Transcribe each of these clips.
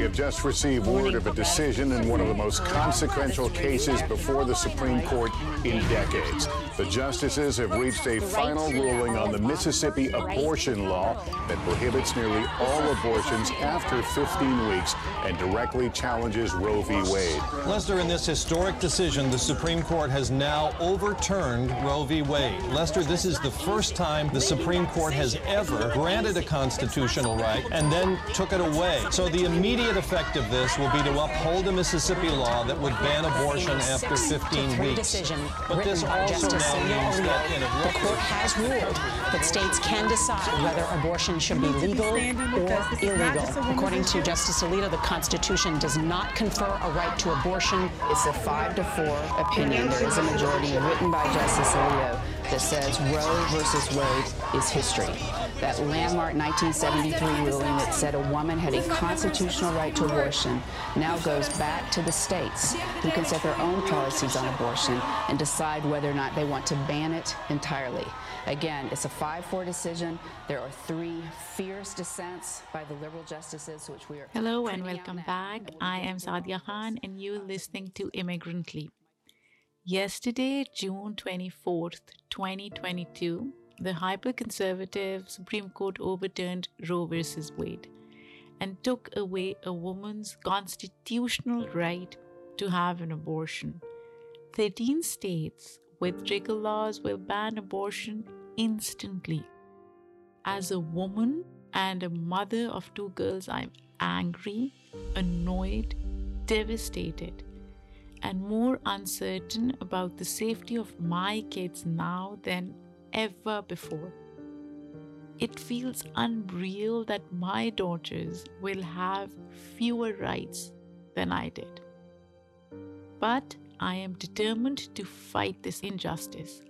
We have just received word of a decision in one of the most consequential cases before the Supreme Court in decades. The justices have reached a final ruling on the Mississippi abortion law that prohibits nearly all abortions after 15 weeks and directly challenges Roe v. Wade. Lester, in this historic decision, the Supreme Court has now overturned Roe v. Wade. Lester, this is the first time the Supreme Court has ever granted a constitutional right and then took it away. So the immediate effect of this will be to uphold a Mississippi law that would ban abortion after 15 weeks. But this also now means that in the court has ruled that states can decide whether abortion should be legal or illegal. According to Justice Alito, the Constitution does not confer a right to abortion. It's a five to four opinion. There is a majority written by Justice Alito that says Roe versus Wade is history. That landmark 1973 ruling that said a woman had a constitutional right to abortion now goes back to the states who can set their own policies on abortion and decide whether or not they want to ban it entirely. Again, it's a 5-4 decision. There are three fierce dissents by the liberal justices, which we are. Hello and welcome back. I am Saadia Khan and you're listening to Immigrant Immigrantly. Yesterday, June 24th, 2022, the hyper-conservative Supreme Court overturned Roe v. Wade and took away a woman's constitutional right to have an abortion. 13 states with trigger laws will ban abortion instantly. As a woman and a mother of two girls, I'm angry, annoyed, devastated, and more uncertain about the safety of my kids now than ever before. It feels unreal that my daughters will have fewer rights than I did. But I am determined to fight this injustice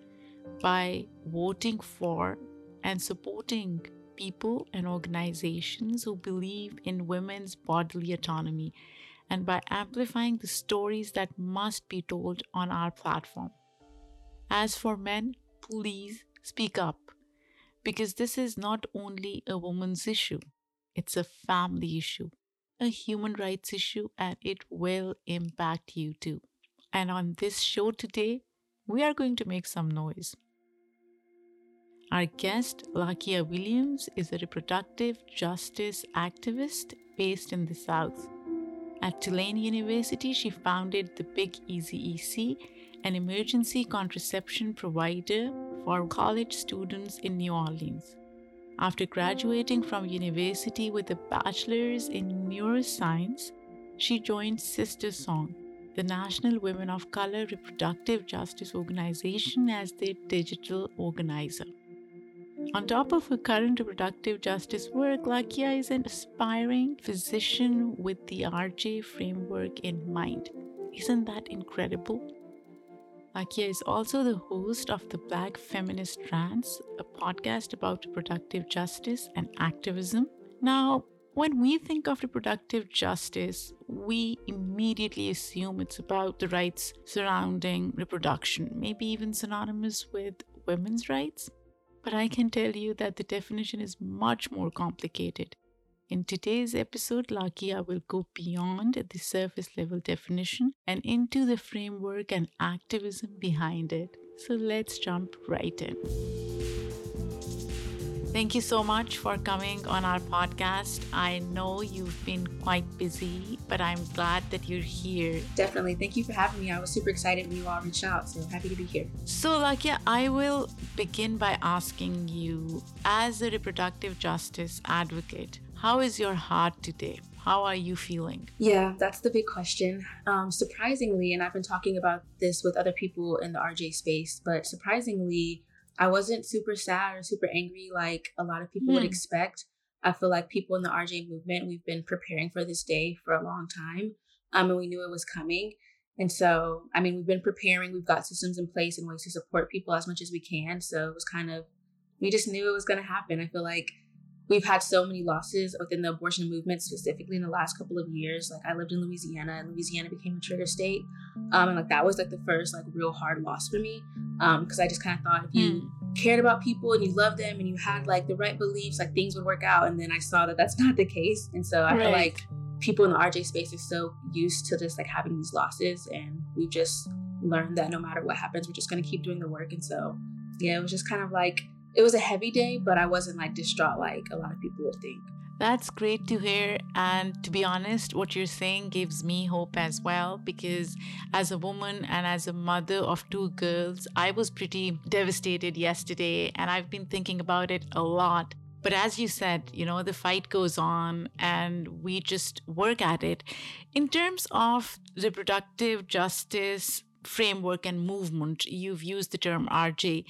by voting for and supporting people and organizations who believe in women's bodily autonomy and by amplifying the stories that must be told on our platform. As for men, please speak up because this is not only a woman's issue, it's a family issue, a human rights issue, and it will impact you too. And on this show today, we are going to make some noise. Our guest, Lakia Williams, is a reproductive justice activist based in the South. At Tulane University, she founded the Big Easy EC, an emergency contraception provider for college students in New Orleans. After graduating from university with a bachelor's in neuroscience, she joined SisterSong, the National Women of Color Reproductive Justice Organization, as their digital organizer. On top of her current reproductive justice work, Lakia is an aspiring physician with the RJ framework in mind. Isn't that incredible? Lakia is also the host of the Black Feminist Rants, a podcast about reproductive justice and activism. Now, when we think of reproductive justice, we immediately assume it's about the rights surrounding reproduction, maybe even synonymous with women's rights. But I can tell you that the definition is much more complicated. In today's episode, Lakia will go beyond the surface level definition and into the framework and activism behind it. So let's jump right in. Thank you so much for coming on our podcast. I know you've been quite busy, but I'm glad that you're here. Definitely. Thank you for having me. I was super excited when you all reached out, so happy to be here. So, Lakia, I will begin by asking you, as a reproductive justice advocate, how is your heart today? How are you feeling? Yeah, that's the big question. Um, surprisingly, and I've been talking about this with other people in the RJ space, but surprisingly, I wasn't super sad or super angry like a lot of people would Hmm. expect. I feel like people in the RJ movement, we've been preparing for this day for a long time, um, and we knew it was coming. And so, I mean, we've been preparing. We've got systems in place and ways to support people as much as we can. So it was kind of, we just knew it was going to happen. I feel like we've had so many losses within the abortion movement, specifically in the last couple of years. Like I lived in Louisiana, and Louisiana became a trigger state, um, and like that was like the first like real hard loss for me, because I just kind of thought if you cared about people and you loved them and you had like the right beliefs, like things would work out. And then I saw that that's not the case, and so I feel like people in the RJ space are so used to just like having these losses, and we've just learned that no matter what happens, we're just gonna keep doing the work. And so, yeah, it was just kind of like it was a heavy day, but I wasn't like distraught like a lot of people would think. That's great to hear. And to be honest, what you're saying gives me hope as well because as a woman and as a mother of two girls, I was pretty devastated yesterday and I've been thinking about it a lot. But as you said, you know, the fight goes on and we just work at it. In terms of reproductive justice framework and movement, you've used the term RJ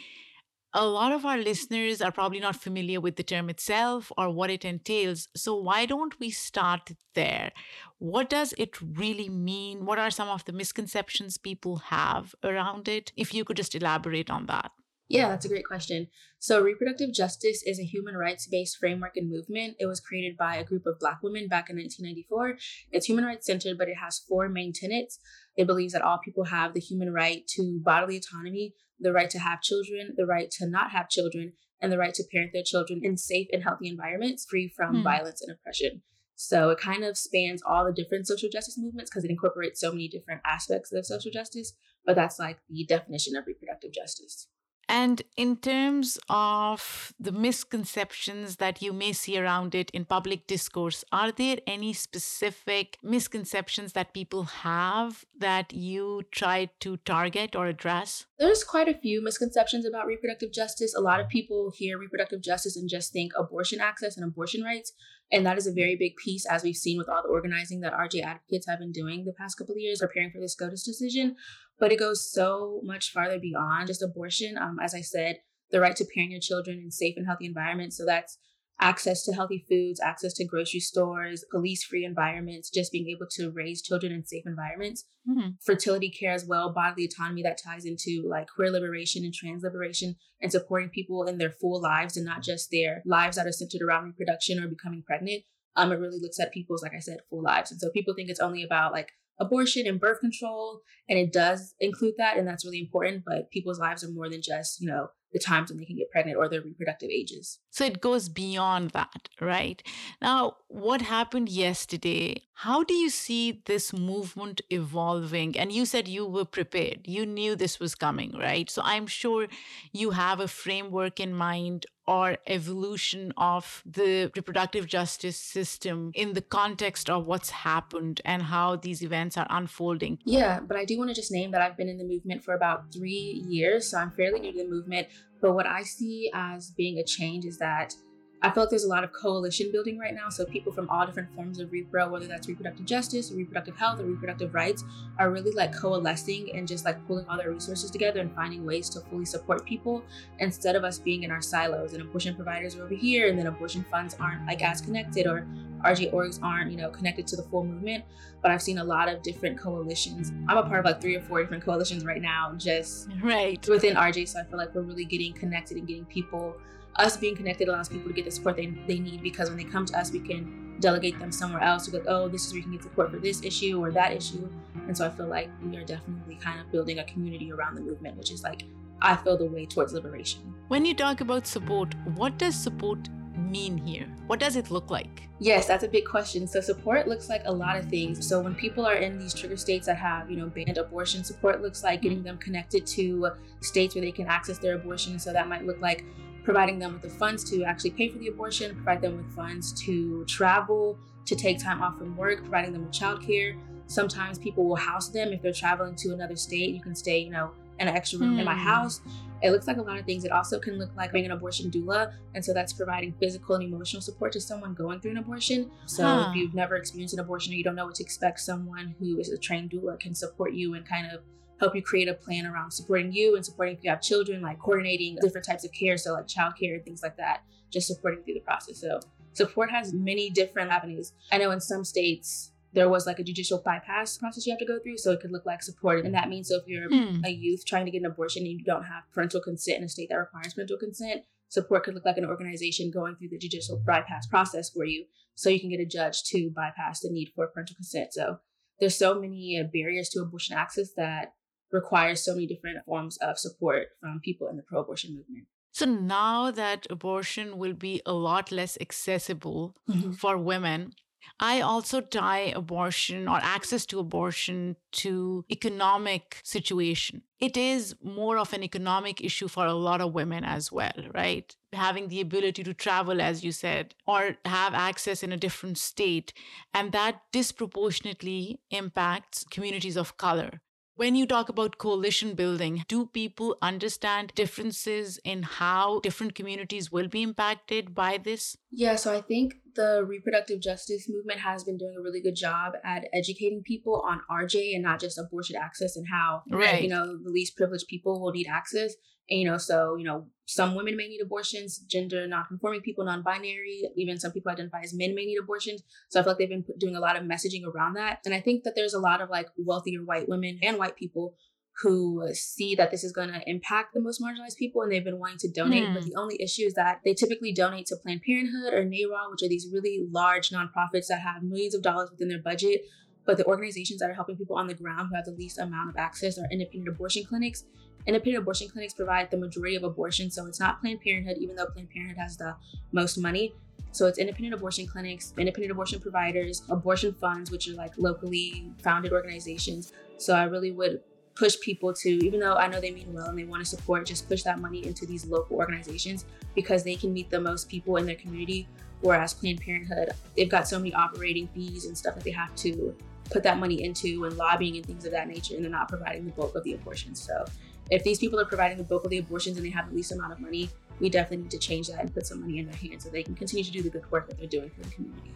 a lot of our listeners are probably not familiar with the term itself or what it entails. So, why don't we start there? What does it really mean? What are some of the misconceptions people have around it? If you could just elaborate on that. Yeah, that's a great question. So, reproductive justice is a human rights based framework and movement. It was created by a group of Black women back in 1994. It's human rights centered, but it has four main tenets. It believes that all people have the human right to bodily autonomy, the right to have children, the right to not have children, and the right to parent their children in safe and healthy environments free from hmm. violence and oppression. So it kind of spans all the different social justice movements because it incorporates so many different aspects of social justice. But that's like the definition of reproductive justice. And in terms of the misconceptions that you may see around it in public discourse, are there any specific misconceptions that people have that you try to target or address? There's quite a few misconceptions about reproductive justice. A lot of people hear reproductive justice and just think abortion access and abortion rights. And that is a very big piece, as we've seen with all the organizing that RJ advocates have been doing the past couple of years, preparing for this SCOTUS decision but it goes so much farther beyond just abortion. Um, as I said, the right to parent your children in safe and healthy environments. So that's access to healthy foods, access to grocery stores, police free environments, just being able to raise children in safe environments, mm-hmm. fertility care as well, bodily autonomy that ties into like queer liberation and trans liberation, and supporting people in their full lives and not just their lives that are centered around reproduction or becoming pregnant. Um, it really looks at people's, like I said, full lives. And so people think it's only about like abortion and birth control and it does include that and that's really important but people's lives are more than just you know the times when they can get pregnant or their reproductive ages. So it goes beyond that right? Now what happened yesterday? How do you see this movement evolving? And you said you were prepared. You knew this was coming right? So i'm sure you have a framework in mind or evolution of the reproductive justice system in the context of what's happened and how these events are unfolding. Yeah, but I do want to just name that I've been in the movement for about three years, so I'm fairly new to the movement. But what I see as being a change is that I feel like there's a lot of coalition building right now. So people from all different forms of repro, whether that's reproductive justice or reproductive health or reproductive rights, are really like coalescing and just like pulling all their resources together and finding ways to fully support people instead of us being in our silos and abortion providers are over here and then abortion funds aren't like as connected or RJ orgs aren't, you know, connected to the full movement. But I've seen a lot of different coalitions. I'm a part of like three or four different coalitions right now, just right within RJ. So I feel like we're really getting connected and getting people us being connected allows people to get the support they, they need because when they come to us, we can delegate them somewhere else to go, oh, this is where you can get support for this issue or that issue. And so I feel like we are definitely kind of building a community around the movement, which is like, I feel the way towards liberation. When you talk about support, what does support mean here? What does it look like? Yes, that's a big question. So support looks like a lot of things. So when people are in these trigger states that have, you know, banned abortion, support looks like getting mm-hmm. them connected to states where they can access their abortion. So that might look like providing them with the funds to actually pay for the abortion, provide them with funds to travel, to take time off from work, providing them with childcare. Sometimes people will house them if they're traveling to another state. You can stay, you know, in an extra room mm. in my hmm. house. It looks like a lot of things. It also can look like being an abortion doula. And so that's providing physical and emotional support to someone going through an abortion. So huh. if you've never experienced an abortion or you don't know what to expect, someone who is a trained doula can support you and kind of help you create a plan around supporting you and supporting if you have children, like coordinating different types of care, so like childcare and things like that, just supporting through the process. So support has many different avenues. I know in some states there was like a judicial bypass process you have to go through, so it could look like support, and that means so if you're hmm. a youth trying to get an abortion and you don't have parental consent in a state that requires parental consent, support could look like an organization going through the judicial bypass process for you, so you can get a judge to bypass the need for parental consent. So there's so many barriers to abortion access that requires so many different forms of support from people in the pro abortion movement. So now that abortion will be a lot less accessible mm-hmm. for women, I also tie abortion or access to abortion to economic situation. It is more of an economic issue for a lot of women as well, right? Having the ability to travel, as you said, or have access in a different state. And that disproportionately impacts communities of color. When you talk about coalition building, do people understand differences in how different communities will be impacted by this? Yeah, so I think the reproductive justice movement has been doing a really good job at educating people on RJ and not just abortion access and how right. you know the least privileged people will need access. And, you know, so you know, some women may need abortions, gender non-conforming people, non-binary, even some people identify as men may need abortions. So I feel like they've been doing a lot of messaging around that, and I think that there's a lot of like wealthier white women and white people who see that this is going to impact the most marginalized people and they've been wanting to donate. Mm. But the only issue is that they typically donate to Planned Parenthood or NARAL, which are these really large nonprofits that have millions of dollars within their budget. But the organizations that are helping people on the ground who have the least amount of access are independent abortion clinics. Independent abortion clinics provide the majority of abortions. So it's not Planned Parenthood, even though Planned Parenthood has the most money. So it's independent abortion clinics, independent abortion providers, abortion funds, which are like locally founded organizations. So I really would push people to, even though I know they mean well and they want to support, just push that money into these local organizations because they can meet the most people in their community. Whereas Planned Parenthood, they've got so many operating fees and stuff that they have to put that money into and lobbying and things of that nature, and they're not providing the bulk of the abortions. So if these people are providing the bulk of the abortions and they have the least amount of money, we definitely need to change that and put some money in their hands so they can continue to do the good work that they're doing for the community.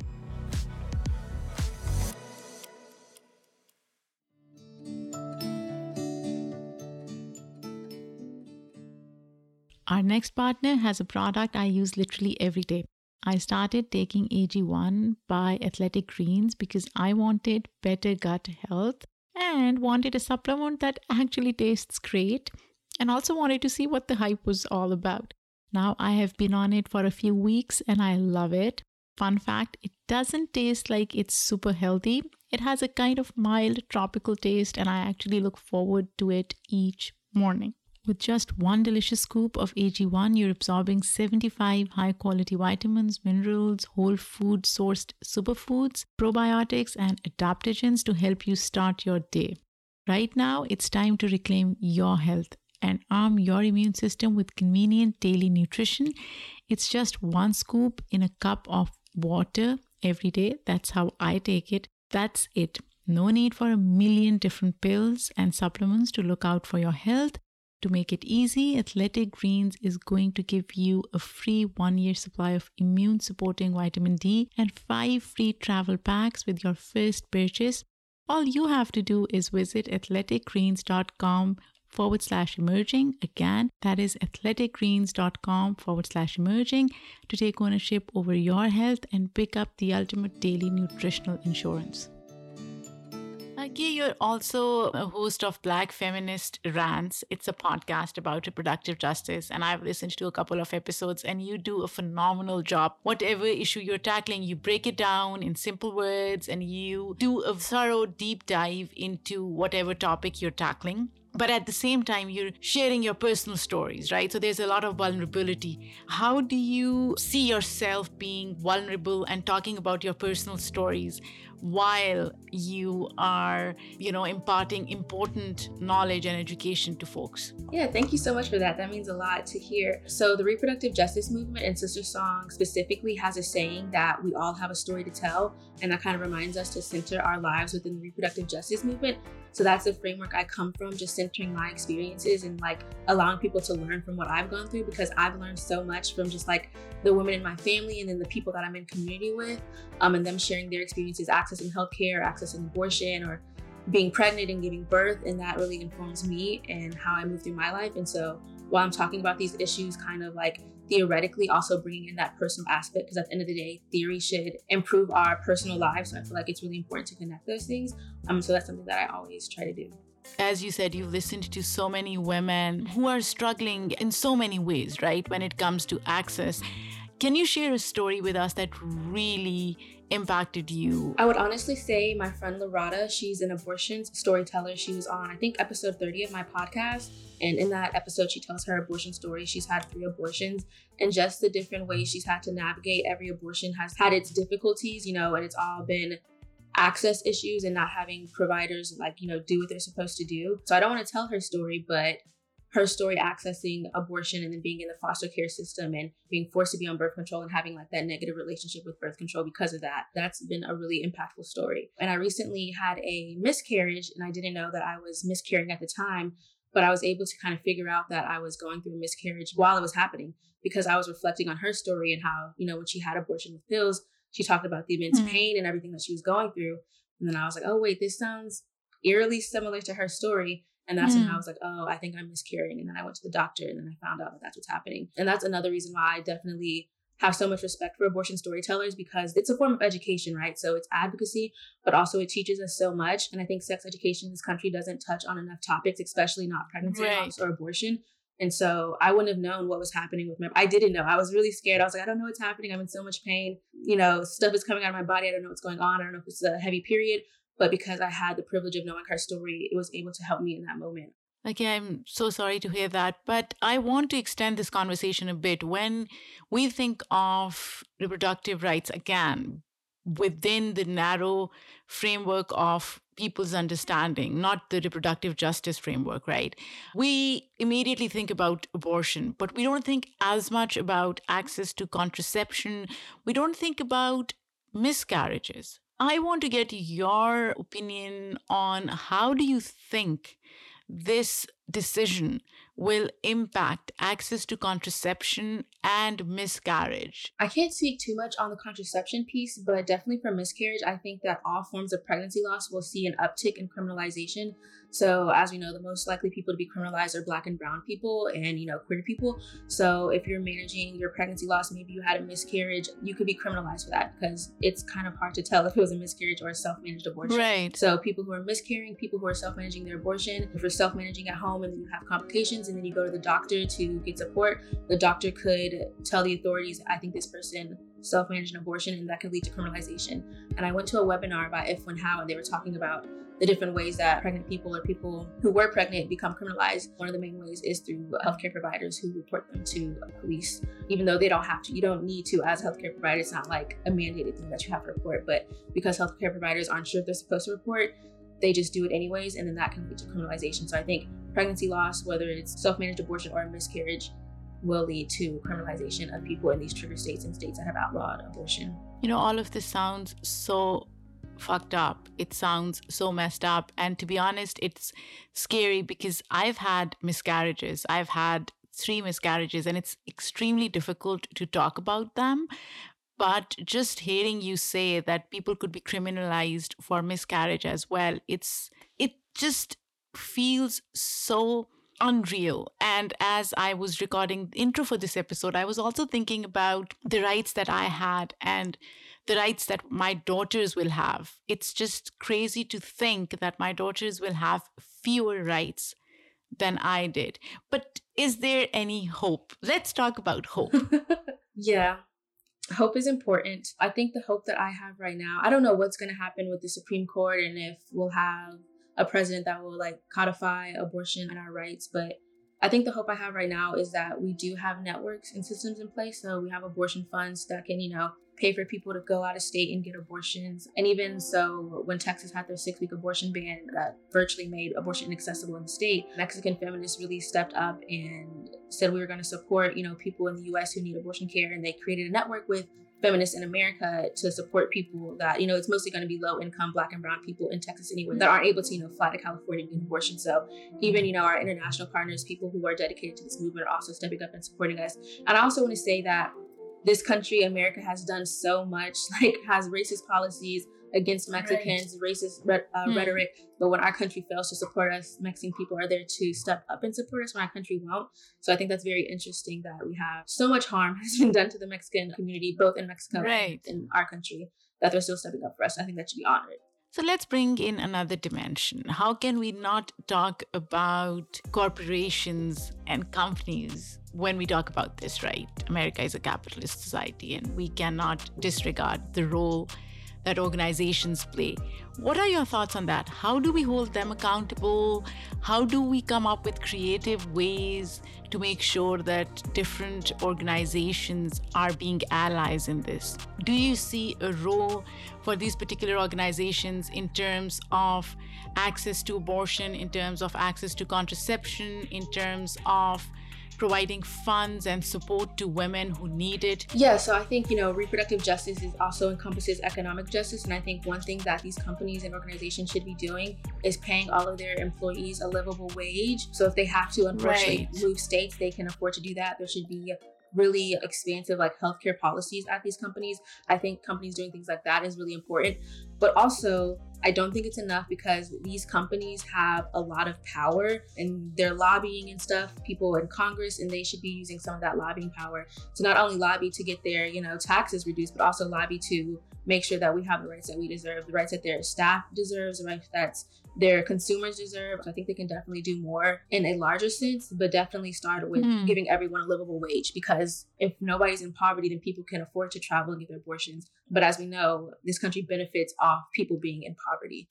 Next partner has a product I use literally every day. I started taking AG1 by Athletic Greens because I wanted better gut health and wanted a supplement that actually tastes great and also wanted to see what the hype was all about. Now I have been on it for a few weeks and I love it. Fun fact it doesn't taste like it's super healthy. It has a kind of mild tropical taste, and I actually look forward to it each morning. With just one delicious scoop of AG1, you're absorbing 75 high quality vitamins, minerals, whole food sourced superfoods, probiotics, and adaptogens to help you start your day. Right now, it's time to reclaim your health and arm your immune system with convenient daily nutrition. It's just one scoop in a cup of water every day. That's how I take it. That's it. No need for a million different pills and supplements to look out for your health. To make it easy, Athletic Greens is going to give you a free one year supply of immune supporting vitamin D and five free travel packs with your first purchase. All you have to do is visit athleticgreens.com forward slash emerging. Again, that is athleticgreens.com forward slash emerging to take ownership over your health and pick up the ultimate daily nutritional insurance. Aggie, you're also a host of Black Feminist Rants. It's a podcast about reproductive justice, and I've listened to a couple of episodes, and you do a phenomenal job. Whatever issue you're tackling, you break it down in simple words and you do a thorough deep dive into whatever topic you're tackling but at the same time you're sharing your personal stories right so there's a lot of vulnerability how do you see yourself being vulnerable and talking about your personal stories while you are you know imparting important knowledge and education to folks. Yeah thank you so much for that. That means a lot to hear. So the reproductive justice movement and SisterSong specifically has a saying that we all have a story to tell and that kind of reminds us to center our lives within the reproductive justice movement. So that's the framework I come from, just centering my experiences and like allowing people to learn from what I've gone through because I've learned so much from just like the women in my family and then the people that I'm in community with, um, and them sharing their experiences accessing healthcare, accessing abortion, or being pregnant and giving birth. And that really informs me and how I move through my life. And so while I'm talking about these issues, kind of like theoretically also bringing in that personal aspect because at the end of the day theory should improve our personal lives so i feel like it's really important to connect those things um so that's something that i always try to do as you said, you've listened to so many women who are struggling in so many ways, right? When it comes to access. Can you share a story with us that really impacted you? I would honestly say my friend Larada, she's an abortion storyteller. She was on, I think, episode 30 of my podcast. And in that episode, she tells her abortion story. She's had three abortions and just the different ways she's had to navigate. Every abortion has had its difficulties, you know, and it's all been access issues and not having providers like, you know, do what they're supposed to do. So I don't want to tell her story, but her story accessing abortion and then being in the foster care system and being forced to be on birth control and having like that negative relationship with birth control because of that. That's been a really impactful story. And I recently had a miscarriage and I didn't know that I was miscarrying at the time, but I was able to kind of figure out that I was going through a miscarriage while it was happening because I was reflecting on her story and how, you know, when she had abortion with pills, she talked about the immense mm-hmm. pain and everything that she was going through. And then I was like, oh, wait, this sounds eerily similar to her story. And that's mm. when I mm. was like, oh, I think I'm miscarrying. And then I went to the doctor and then I found out that that's what's happening. And that's another reason why I definitely have so much respect for abortion storytellers because it's a form of education, right? So it's advocacy, but also it teaches us so much. And I think sex education in this country doesn't touch on enough topics, especially not pregnancy right. loss or abortion. And so I wouldn't have known what was happening with my I didn't know. I was really scared. I was like, I don't know what's happening. I'm in so much pain. You know, stuff is coming out of my body. I don't know what's going on. I don't know if it's a heavy period. But because I had the privilege of knowing her story, it was able to help me in that moment. Okay, I'm so sorry to hear that. But I want to extend this conversation a bit. When we think of reproductive rights, again, within the narrow framework of people's understanding, not the reproductive justice framework, right? We immediately think about abortion, but we don't think as much about access to contraception. We don't think about miscarriages. I want to get your opinion on how do you think this decision will impact access to contraception and miscarriage? I can't speak too much on the contraception piece, but definitely for miscarriage, I think that all forms of pregnancy loss will see an uptick in criminalization so as we know, the most likely people to be criminalized are black and brown people and, you know, queer people. So if you're managing your pregnancy loss, maybe you had a miscarriage, you could be criminalized for that because it's kind of hard to tell if it was a miscarriage or a self-managed abortion. Right. So people who are miscarrying, people who are self-managing their abortion, if you're self-managing at home and then you have complications and then you go to the doctor to get support, the doctor could tell the authorities, I think this person self-managed an abortion and that could lead to criminalization. And I went to a webinar by If When How and they were talking about the different ways that pregnant people or people who were pregnant become criminalized. One of the main ways is through healthcare providers who report them to police, even though they don't have to. You don't need to as a healthcare provider. It's not like a mandated thing that you have to report, but because healthcare providers aren't sure if they're supposed to report, they just do it anyways, and then that can lead to criminalization. So I think pregnancy loss, whether it's self-managed abortion or a miscarriage, will lead to criminalization of people in these trigger states and states that have outlawed abortion. You know, all of this sounds so fucked up. It sounds so messed up. And to be honest, it's scary because I've had miscarriages. I've had three miscarriages, and it's extremely difficult to talk about them. But just hearing you say that people could be criminalized for miscarriage as well, it's it just feels so unreal. And as I was recording the intro for this episode, I was also thinking about the rights that I had and the rights that my daughters will have. It's just crazy to think that my daughters will have fewer rights than I did. But is there any hope? Let's talk about hope. yeah. Hope is important. I think the hope that I have right now, I don't know what's going to happen with the Supreme Court and if we'll have a president that will like codify abortion and our rights, but I think the hope I have right now is that we do have networks and systems in place. So we have abortion funds that can, you know, pay for people to go out of state and get abortions. And even so, when Texas had their six week abortion ban that virtually made abortion inaccessible in the state, Mexican feminists really stepped up and said we were going to support, you know, people in the US who need abortion care. And they created a network with feminists in America to support people that, you know, it's mostly going to be low income black and brown people in Texas anyway that aren't able to, you know, fly to California and get abortion. So even, you know, our international partners, people who are dedicated to this movement are also stepping up and supporting us. And I also want to say that this country, America, has done so much, like has racist policies against Mexicans, right. racist uh, hmm. rhetoric. But when our country fails to support us, Mexican people are there to step up and support us when our country won't. So I think that's very interesting that we have so much harm has been done to the Mexican community, both in Mexico right. and in our country, that they're still stepping up for us. I think that should be honored. So let's bring in another dimension. How can we not talk about corporations and companies when we talk about this, right? America is a capitalist society and we cannot disregard the role that organizations play. What are your thoughts on that? How do we hold them accountable? How do we come up with creative ways to make sure that different organizations are being allies in this? Do you see a role for these particular organizations in terms of access to abortion, in terms of access to contraception, in terms of providing funds and support to women who need it? Yeah, so I think, you know, reproductive justice is also encompasses economic justice. And I think one thing that these companies and organizations should be doing is paying all of their employees a livable wage. So if they have to, unfortunately, right. move states, they can afford to do that. There should be really expansive like healthcare policies at these companies. I think companies doing things like that is really important. But also, I don't think it's enough because these companies have a lot of power and they're lobbying and stuff, people in Congress, and they should be using some of that lobbying power to not only lobby to get their, you know, taxes reduced, but also lobby to make sure that we have the rights that we deserve, the rights that their staff deserves, the rights that their consumers deserve. I think they can definitely do more in a larger sense, but definitely start with mm. giving everyone a livable wage because if nobody's in poverty, then people can afford to travel and get their abortions. But as we know, this country benefits off people being in poverty.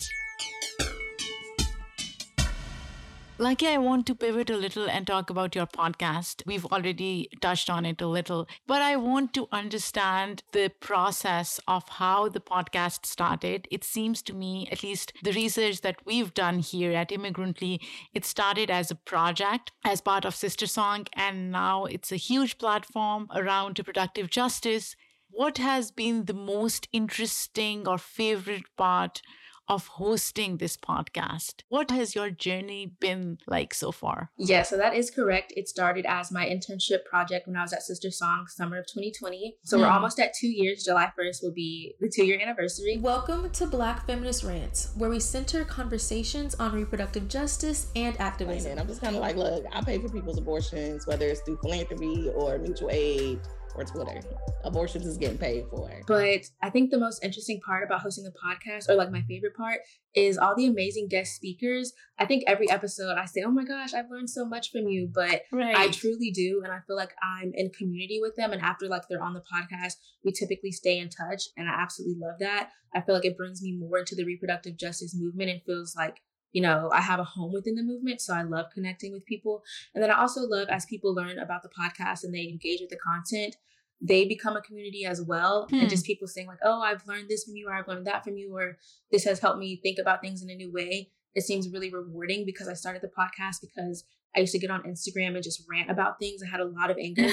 Lakia, I want to pivot a little and talk about your podcast. We've already touched on it a little, but I want to understand the process of how the podcast started. It seems to me, at least the research that we've done here at Immigrantly, it started as a project as part of SisterSong, and now it's a huge platform around reproductive justice. What has been the most interesting or favorite part? Of hosting this podcast. What has your journey been like so far? Yeah, so that is correct. It started as my internship project when I was at SisterSong summer of 2020. So mm. we're hmm. almost at two years. July 1st will be the two year anniversary. Welcome to Black Feminist Rants, where we center conversations on reproductive justice and activism. And I'm just kind of like, look, I pay for people's abortions, whether it's through philanthropy or mutual aid or Twitter. Abortions is getting paid for. But I think the most interesting part about hosting the podcast, or like my favorite part, is all the amazing guest speakers. I think every episode I say, Oh my gosh, I've learned so much from you. But right. I truly do. And I feel like I'm in community with them. And after like they're on the podcast, we typically stay in touch. And I absolutely love that. I feel like it brings me more into the reproductive justice movement and feels like you know, I have a home within the movement. So I love connecting with people. And then I also love as people learn about the podcast and they engage with the content, they become a community as well. Hmm. And just people saying, like, oh, I've learned this from you, or I've learned that from you, or this has helped me think about things in a new way. It seems really rewarding because I started the podcast because I used to get on Instagram and just rant about things. I had a lot of anger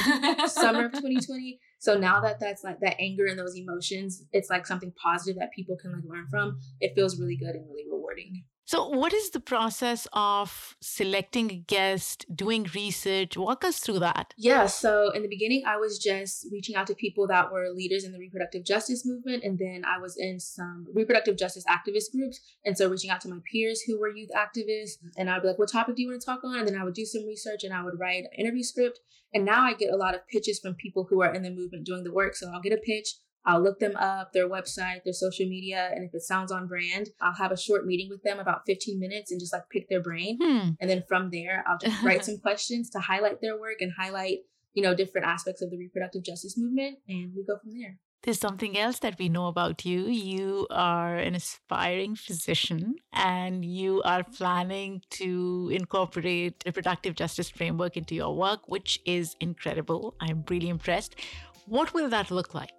summer of 2020. So now that that's like that anger and those emotions, it's like something positive that people can like learn from. It feels really good and really rewarding. So, what is the process of selecting a guest, doing research? Walk us through that. Yeah. So, in the beginning, I was just reaching out to people that were leaders in the reproductive justice movement. And then I was in some reproductive justice activist groups. And so, reaching out to my peers who were youth activists. And I'd be like, what topic do you want to talk on? And then I would do some research and I would write an interview script. And now I get a lot of pitches from people who are in the movement doing the work. So, I'll get a pitch. I'll look them up, their website, their social media, and if it sounds on brand, I'll have a short meeting with them about 15 minutes and just like pick their brain. Hmm. And then from there, I'll just write some questions to highlight their work and highlight, you know, different aspects of the reproductive justice movement, and we go from there. There's something else that we know about you. You are an aspiring physician and you are planning to incorporate reproductive justice framework into your work, which is incredible. I'm really impressed. What will that look like?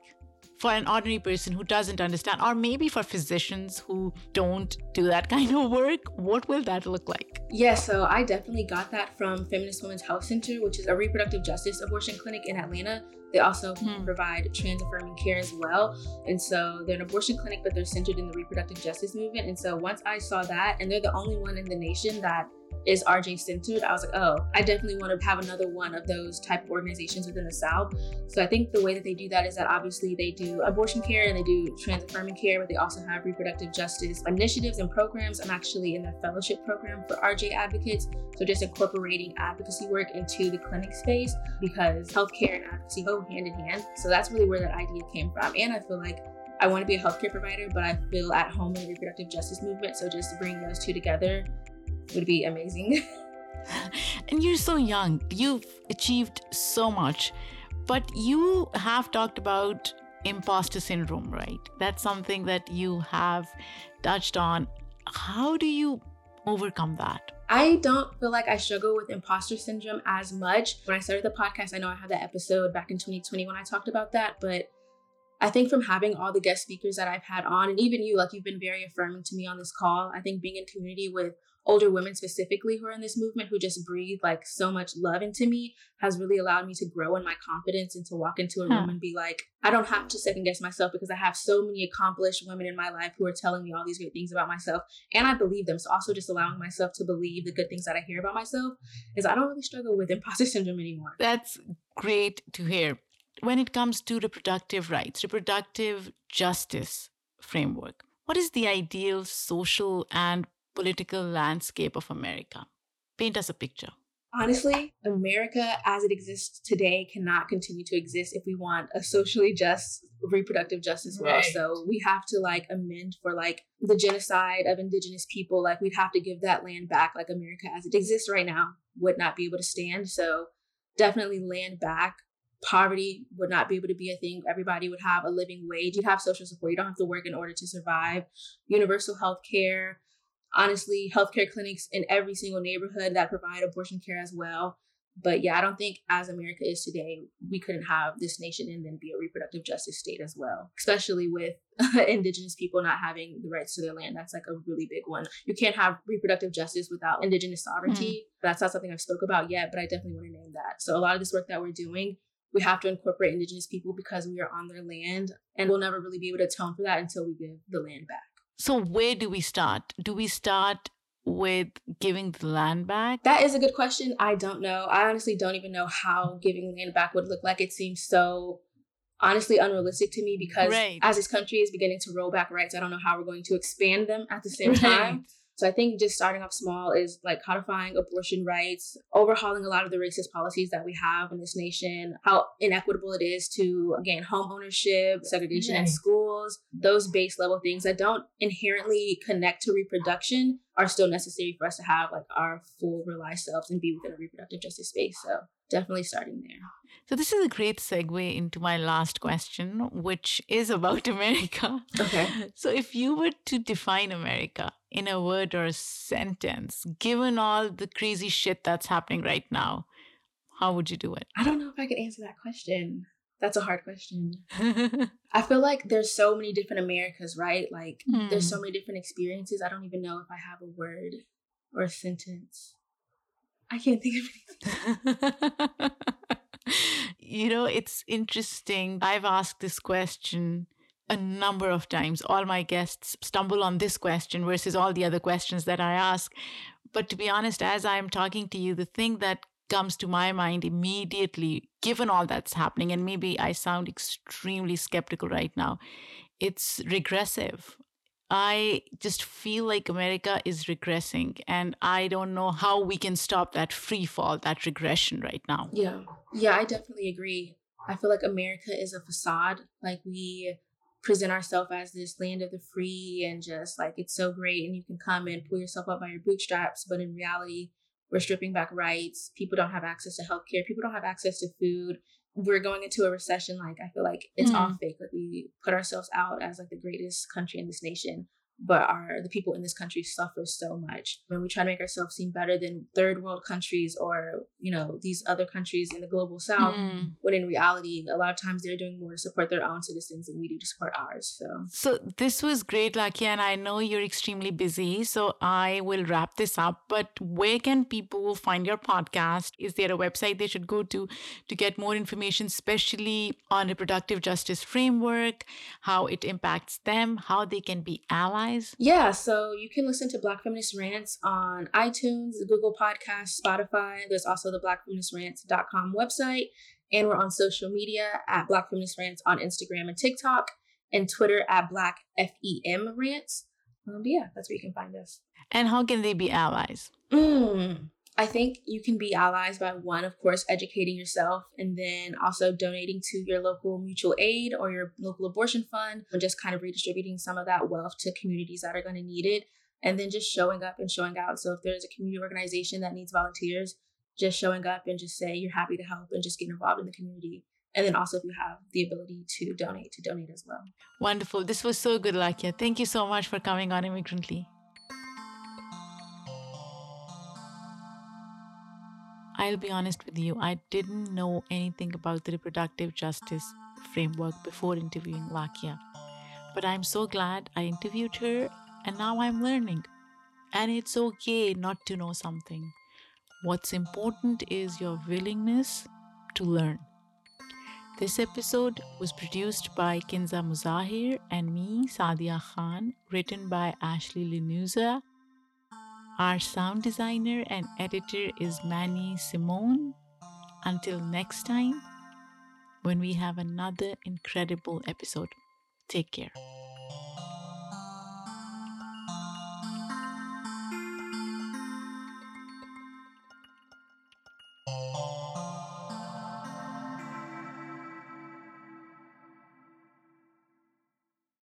For an ordinary person who doesn't understand, or maybe for physicians who don't do that kind of work, what will that look like? Yeah, so I definitely got that from Feminist Women's Health Center, which is a reproductive justice abortion clinic in Atlanta. They also hmm. provide trans affirming care as well. And so they're an abortion clinic, but they're centered in the reproductive justice movement. And so once I saw that, and they're the only one in the nation that is RJ centered, I was like, oh, I definitely want to have another one of those type of organizations within the South. So I think the way that they do that is that obviously they do abortion care and they do trans affirming care, but they also have reproductive justice initiatives and programs. I'm actually in the fellowship program for RJ advocates. So just incorporating advocacy work into the clinic space because healthcare and advocacy go hand in hand. So that's really where that idea came from. And I feel like I want to be a healthcare provider, but I feel at home in the reproductive justice movement. So just bringing those two together would be amazing. and you're so young. You've achieved so much, but you have talked about imposter syndrome, right? That's something that you have touched on. How do you overcome that? I don't feel like I struggle with imposter syndrome as much. When I started the podcast, I know I had that episode back in 2020 when I talked about that, but I think from having all the guest speakers that I've had on, and even you, like you've been very affirming to me on this call. I think being in community with older women specifically who are in this movement who just breathe like so much love into me has really allowed me to grow in my confidence and to walk into a huh. room and be like, I don't have to second guess myself because I have so many accomplished women in my life who are telling me all these great things about myself and I believe them. So also just allowing myself to believe the good things that I hear about myself is I don't really struggle with imposter syndrome anymore. That's great to hear. When it comes to reproductive rights, reproductive justice framework, what is the ideal social and political landscape of America? Paint us a picture. Honestly, America as it exists today cannot continue to exist if we want a socially just reproductive justice world. Right. So we have to like amend for like the genocide of indigenous people. Like we'd have to give that land back. Like America as it exists right now would not be able to stand. So definitely land back. Poverty would not be able to be a thing. Everybody would have a living wage. You'd have social support. You don't have to work in order to survive. Universal health care honestly healthcare clinics in every single neighborhood that provide abortion care as well. But yeah, I don't think as America is today, we couldn't have this nation and then be a reproductive justice state as well, especially with indigenous people not having the rights to their land. That's like a really big one. You can't have reproductive justice without indigenous sovereignty. Mm-hmm. That's not something I've spoke about yet, but I definitely want to name that. So a lot of this work that we're doing, we have to incorporate indigenous people because we are on their land and we'll never really be able to atone for that until we give the land back. So, where do we start? Do we start with giving the land back? That is a good question. I don't know. I honestly don't even know how giving land back would look like. It seems so honestly unrealistic to me because right. as this country is beginning to roll back rights, I don't know how we're going to expand them at the same time. So I think just starting off small is like codifying abortion rights, overhauling a lot of the racist policies that we have in this nation, how inequitable it is to gain home ownership, segregation in schools, those base level things that don't inherently connect to reproduction are still necessary for us to have like our full realized selves and be within a reproductive justice space. So definitely starting there. So this is a great segue into my last question, which is about America. Okay. So if you were to define America in a word or a sentence, given all the crazy shit that's happening right now, how would you do it? I don't know if I could answer that question. That's a hard question. I feel like there's so many different Americas, right? Like mm. there's so hmm. many different experiences. I don't even know if I have a word or a sentence. I can't think of anything. you know, it's interesting. I've asked this question a number of times. All my guests stumble on this question versus all the other questions that I ask. But to be honest, as I'm talking to you, the thing that comes to my mind immediately, given all that's happening, and maybe I sound extremely skeptical right now, it's regressive. I just feel like America is regressing, and I don't know how we can stop that free fall, that regression right now. Yeah. Yeah, I definitely agree. I feel like America is a facade. Like we present ourselves as this land of the free and just like it's so great and you can come and pull yourself up by your bootstraps. But in reality, we're stripping back rights. People don't have access to healthcare. People don't have access to food. We're going into a recession. Like I feel like it's mm. all fake. Like we put ourselves out as like the greatest country in this nation, but our the people in this country suffer so much. When we try to make ourselves seem better than third world countries or you know these other countries in the global south mm. when in reality a lot of times they're doing more to support their own citizens than we do to support ours so. So this was great Lakia and I know you're extremely busy so I will wrap this up but where can people find your podcast? Is there a website they should go to to get more information especially on the reproductive justice framework how it impacts them how they can be allies guys? Yeah, so you can listen to Black Feminist Rants on iTunes, Google Podcasts, Spotify. There's also the blackfeministrants.com website. And we're on social media at Black Feminist Rants on Instagram and TikTok, and Twitter at Black FEM Rants. Um, yeah, that's where you can find us. And how can they be allies? Mm, I think you can be allies by one, of course, educating yourself and then also donating to your local mutual aid or your local abortion fund and just kind of redistributing some of that wealth to communities that are going to need it. And then just showing up and showing out. So if there's a community organization that needs volunteers, just showing up and just say you're happy to help and just get involved in the community. And then also if you have the ability to donate, to donate as well. Wonderful. This was so good, Lakia. Thank you so much for coming on Immigrantly. I'll be honest with you, I didn't know anything about the reproductive justice framework before interviewing Lakia. But I'm so glad I interviewed her and now I'm learning. And it's okay not to know something. What's important is your willingness to learn. This episode was produced by Kinza Muzahir and me, Saadia Khan, written by Ashley Linuza our sound designer and editor is Manny Simone. Until next time, when we have another incredible episode, take care.